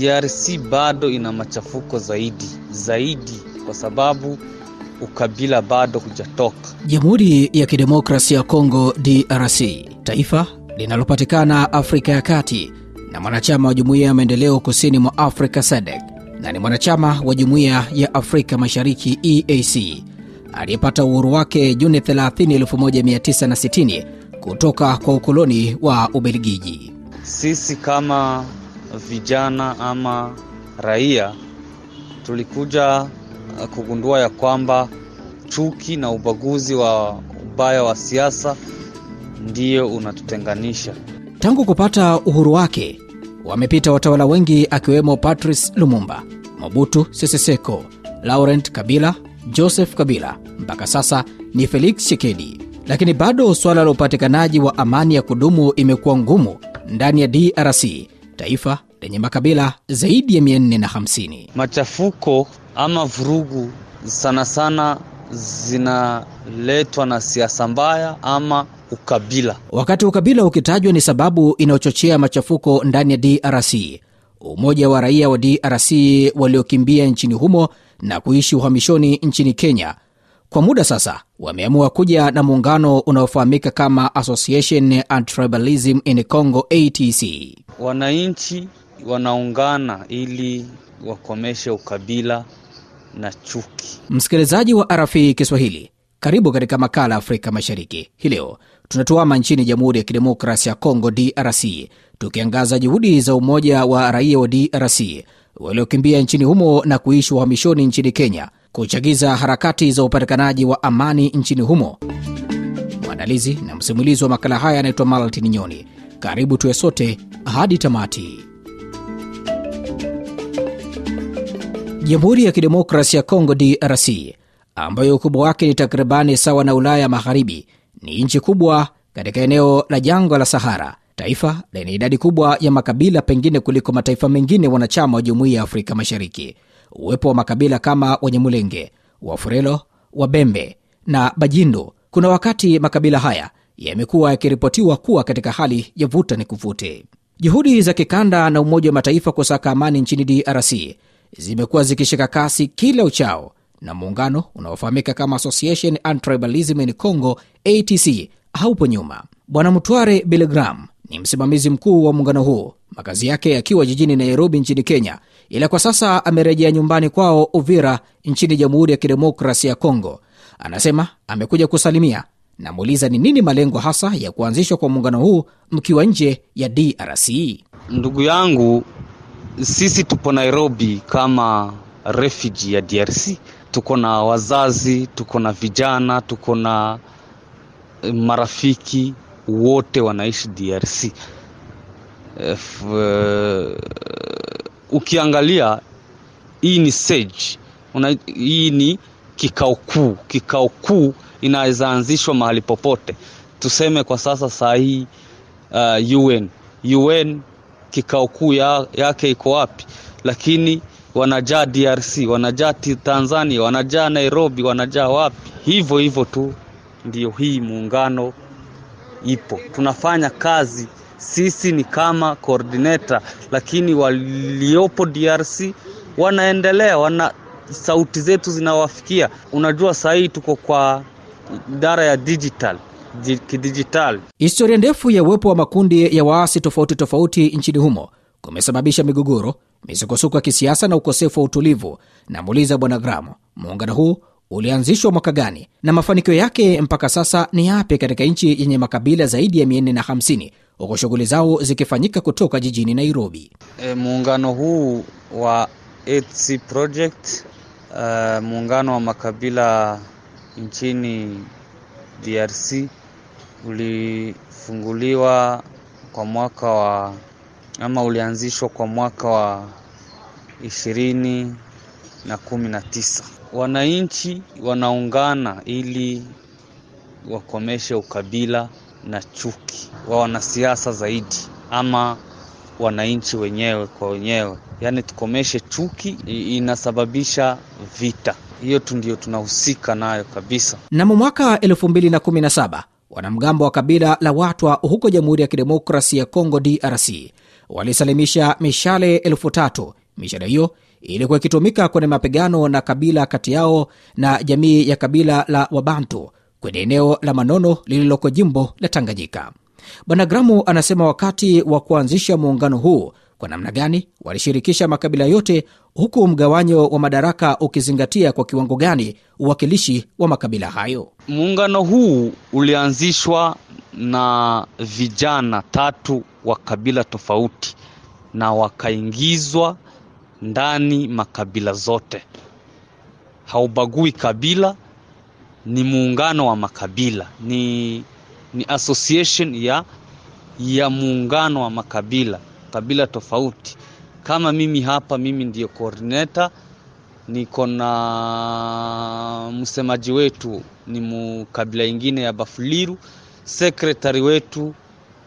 DRC bado ina machafuko zaidi zaidi, kwa sababu ukabila bado hujatoka. Jamhuri ya Kidemokrasia ya Kongo DRC, taifa linalopatikana Afrika ya Kati na mwanachama wa Jumuiya ya Maendeleo Kusini mwa Afrika SADC na ni mwanachama wa Jumuiya ya Afrika Mashariki EAC aliyepata uhuru wake Juni 30, 1960 kutoka kwa ukoloni wa Ubelgiji. Sisi kama vijana ama raia tulikuja kugundua ya kwamba chuki na ubaguzi wa ubaya wa siasa ndiyo unatutenganisha. Tangu kupata uhuru wake wamepita watawala wengi akiwemo Patrice Lumumba, Mobutu Sese Seko, Laurent Kabila, Joseph Kabila, mpaka sasa ni Felix Tshisekedi. Lakini bado suala la upatikanaji wa amani ya kudumu imekuwa ngumu ndani ya DRC, taifa lenye makabila zaidi ya 450. Machafuko ama vurugu sana sana zinaletwa na siasa mbaya ama ukabila. Wakati ukabila ukitajwa ni sababu inayochochea machafuko ndani ya DRC, umoja wa raia wa DRC waliokimbia nchini humo na kuishi uhamishoni nchini Kenya kwa muda sasa wameamua kuja na muungano unaofahamika kama Association and Tribalism in Congo, ATC. Wananchi wanaungana ili wakomeshe ukabila na chuki. Msikilizaji wa RFI Kiswahili, karibu katika makala ya Afrika Mashariki. Hii leo tunatuama nchini Jamhuri ya Kidemokrasia ya Kongo, DRC, tukiangaza juhudi za umoja wa raia wa DRC waliokimbia nchini humo na kuishi uhamishoni nchini Kenya kuchagiza harakati za upatikanaji wa amani nchini humo. Mwandalizi na msimulizi wa makala haya anaitwa Maltin Nyoni. Karibu tuwe sote hadi tamati. Jamhuri ya Kidemokrasia ya Kongo, DRC, ambayo ukubwa wake ni takribani sawa na Ulaya Magharibi, ni nchi kubwa katika eneo la jangwa la Sahara, taifa lenye idadi kubwa ya makabila pengine kuliko mataifa mengine wanachama wa Jumuiya ya Afrika Mashariki. Uwepo wa makabila kama Wanyamulenge, Wafurelo, Wabembe na Bajindu, kuna wakati makabila haya yamekuwa yakiripotiwa kuwa katika hali ya vuta ni kuvute. Juhudi za kikanda na Umoja wa Mataifa kusaka amani nchini DRC zimekuwa zikishika kasi kila uchao, na muungano unaofahamika kama Association and Tribalism in Congo, ATC, haupo nyuma. Bwana Mutware Bilegram ni msimamizi mkuu wa muungano huu, makazi yake yakiwa jijini Nairobi nchini Kenya, ila kwa sasa amerejea nyumbani kwao Uvira nchini Jamhuri ya Kidemokrasia ya Kongo. Anasema amekuja kusalimia. Namuuliza ni nini malengo hasa ya kuanzishwa kwa muungano huu mkiwa nje ya DRC. Ndugu yangu, sisi tupo Nairobi kama refugee ya DRC. Tuko na wazazi, tuko na vijana, tuko na marafiki wote wanaishi DRC. F, uh, ukiangalia hii ni sage una, hii ni kikao kuu. Kikao kuu inaweza anzishwa mahali popote, tuseme kwa sasa saa hii uh, UN UN kikao kuu ya, yake iko wapi? Lakini wanajaa DRC, wanajaa Tanzania, wanajaa Nairobi, wanajaa wapi? Hivyo hivyo tu ndio hii muungano ipo, tunafanya kazi sisi ni kama coordinator, lakini waliopo DRC wanaendelea, wana sauti zetu zinawafikia. Unajua, saa hii tuko kwa idara ya digital kidijitali. Historia ndefu ya uwepo wa makundi ya waasi tofauti tofauti nchini humo kumesababisha migogoro, misukosuko ya kisiasa na ukosefu wa utulivu. Namuuliza Bwana Gramo, muungano huu ulianzishwa mwaka gani na mafanikio yake mpaka sasa ni yapi katika nchi yenye makabila zaidi ya 450 huku shughuli zao zikifanyika kutoka jijini Nairobi? E, muungano huu wa 8C project uh, muungano wa makabila nchini DRC ulifunguliwa kwa mwaka wa ama ulianzishwa kwa mwaka wa ishirini na kumi na tisa. Wananchi wanaungana ili wakomeshe ukabila na chuki wa wanasiasa zaidi ama wananchi wenyewe kwa wenyewe, yaani tukomeshe chuki inasababisha vita. Hiyo tu ndio tunahusika nayo kabisa. Mnamo mwaka 2017 wanamgambo wa kabila la Watwa huko Jamhuri ya Kidemokrasi ya Kongo, DRC, walisalimisha mishale elfu tatu. Mishale hiyo ilikuwa ikitumika kwenye mapigano na kabila kati yao na jamii ya kabila la Wabantu kwenye eneo la Manono lililoko jimbo la Tanganyika. Bwana Gramu anasema wakati wa kuanzisha muungano huu kwa namna gani walishirikisha makabila yote, huku mgawanyo wa madaraka ukizingatia kwa kiwango gani uwakilishi wa makabila hayo. Muungano huu ulianzishwa na vijana tatu wa kabila tofauti na wakaingizwa ndani makabila zote, haubagui kabila, ni muungano wa makabila, ni, ni association ya, ya muungano wa makabila kabila tofauti. Kama mimi hapa, mimi ndiyo coordinator, niko na msemaji wetu ni mukabila ingine ya Bafuliru, sekretari wetu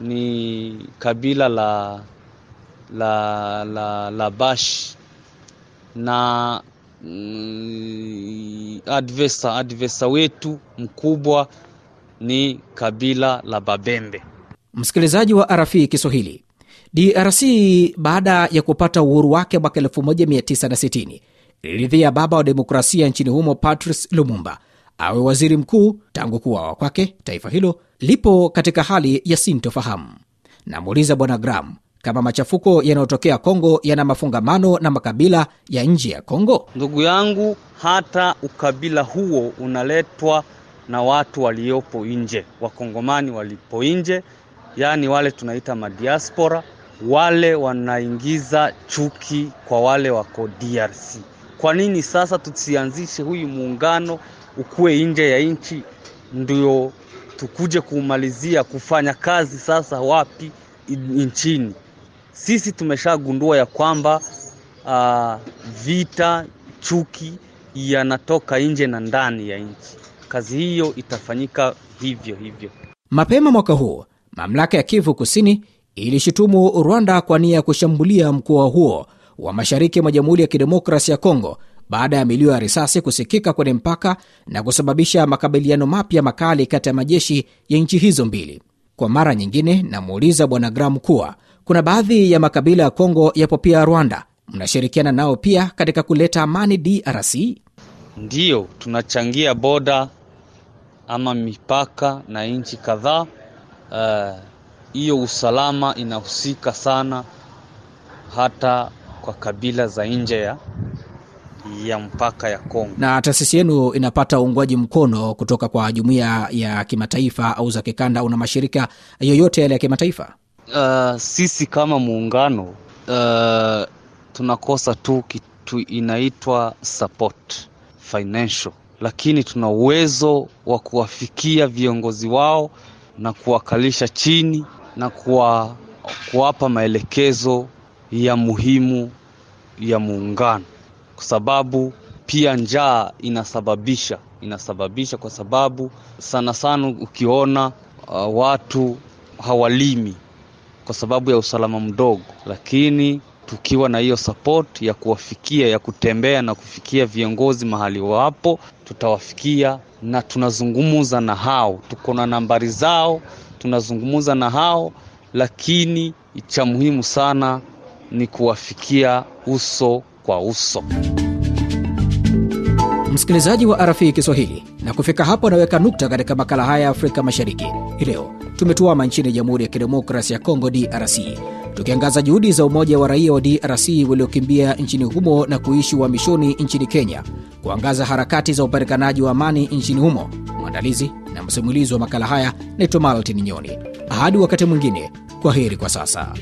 ni kabila la, la, la, la Bashi na mm, advesa advesa wetu mkubwa ni kabila la Babembe. Msikilizaji wa RFI Kiswahili, DRC baada ya kupata uhuru wake mwaka 1960 lilidhia baba wa demokrasia nchini humo Patrice Lumumba awe waziri mkuu. Tangu kuwawa kwake, taifa hilo lipo katika hali ya sintofahamu. Namuuliza Bwana Gram kama machafuko yanayotokea Kongo yana mafungamano na makabila ya nje ya Kongo. Ndugu yangu, hata ukabila huo unaletwa na watu waliopo nje, wakongomani walipo nje, yaani wale tunaita madiaspora, wale wanaingiza chuki kwa wale wako DRC. Kwa nini sasa tusianzishe huyu muungano ukuwe nje ya nchi, ndio tukuje kumalizia kufanya kazi sasa wapi nchini? Sisi tumeshagundua ya kwamba uh, vita chuki yanatoka nje na ndani ya nchi. Kazi hiyo itafanyika hivyo hivyo. Mapema mwaka huu mamlaka ya Kivu Kusini ilishutumu Rwanda kwa nia ya kushambulia mkoa huo wa mashariki mwa Jamhuri ya Kidemokrasi ya Kongo baada ya milio ya risasi kusikika kwenye mpaka na kusababisha makabiliano mapya makali kati ya majeshi ya nchi hizo mbili. Kwa mara nyingine, namuuliza Bwana Gram kuwa kuna baadhi ya makabila ya Kongo yapo pia Rwanda, mnashirikiana nao pia katika kuleta amani DRC? Ndiyo, tunachangia boda ama mipaka na nchi kadhaa. Hiyo uh, usalama inahusika sana hata kwa kabila za nje ya, ya mpaka ya Kongo. Na taasisi yenu inapata uungwaji mkono kutoka kwa jumuiya ya kimataifa au za kikanda au na mashirika yoyote yale ya kimataifa? Uh, sisi kama muungano uh, tunakosa tu kitu inaitwa support financial, lakini tuna uwezo wa kuwafikia viongozi wao na kuwakalisha chini na kuwa, kuwapa maelekezo ya muhimu ya muungano, kwa sababu pia njaa inasababisha inasababisha, kwa sababu sana sana ukiona uh, watu hawalimi kwa sababu ya usalama mdogo, lakini tukiwa na hiyo support ya kuwafikia ya kutembea na kufikia viongozi mahali wapo, tutawafikia na tunazungumza na hao, tuko na nambari zao, tunazungumza na hao, lakini cha muhimu sana ni kuwafikia uso kwa uso. Msikilizaji wa RFI Kiswahili, na kufika hapo anaweka nukta katika makala haya ya Afrika Mashariki hi leo. Tumetuama nchini Jamhuri ya Kidemokrasi ya Kongo, DRC, tukiangaza juhudi za umoja wa raia wa DRC waliokimbia nchini humo na kuishi uhamishoni nchini Kenya, kuangaza harakati za upatikanaji wa amani nchini humo. Mwandalizi na msimulizi wa makala haya naitwa Maltin Nyoni. Hadi wakati mwingine, kwa heri kwa sasa.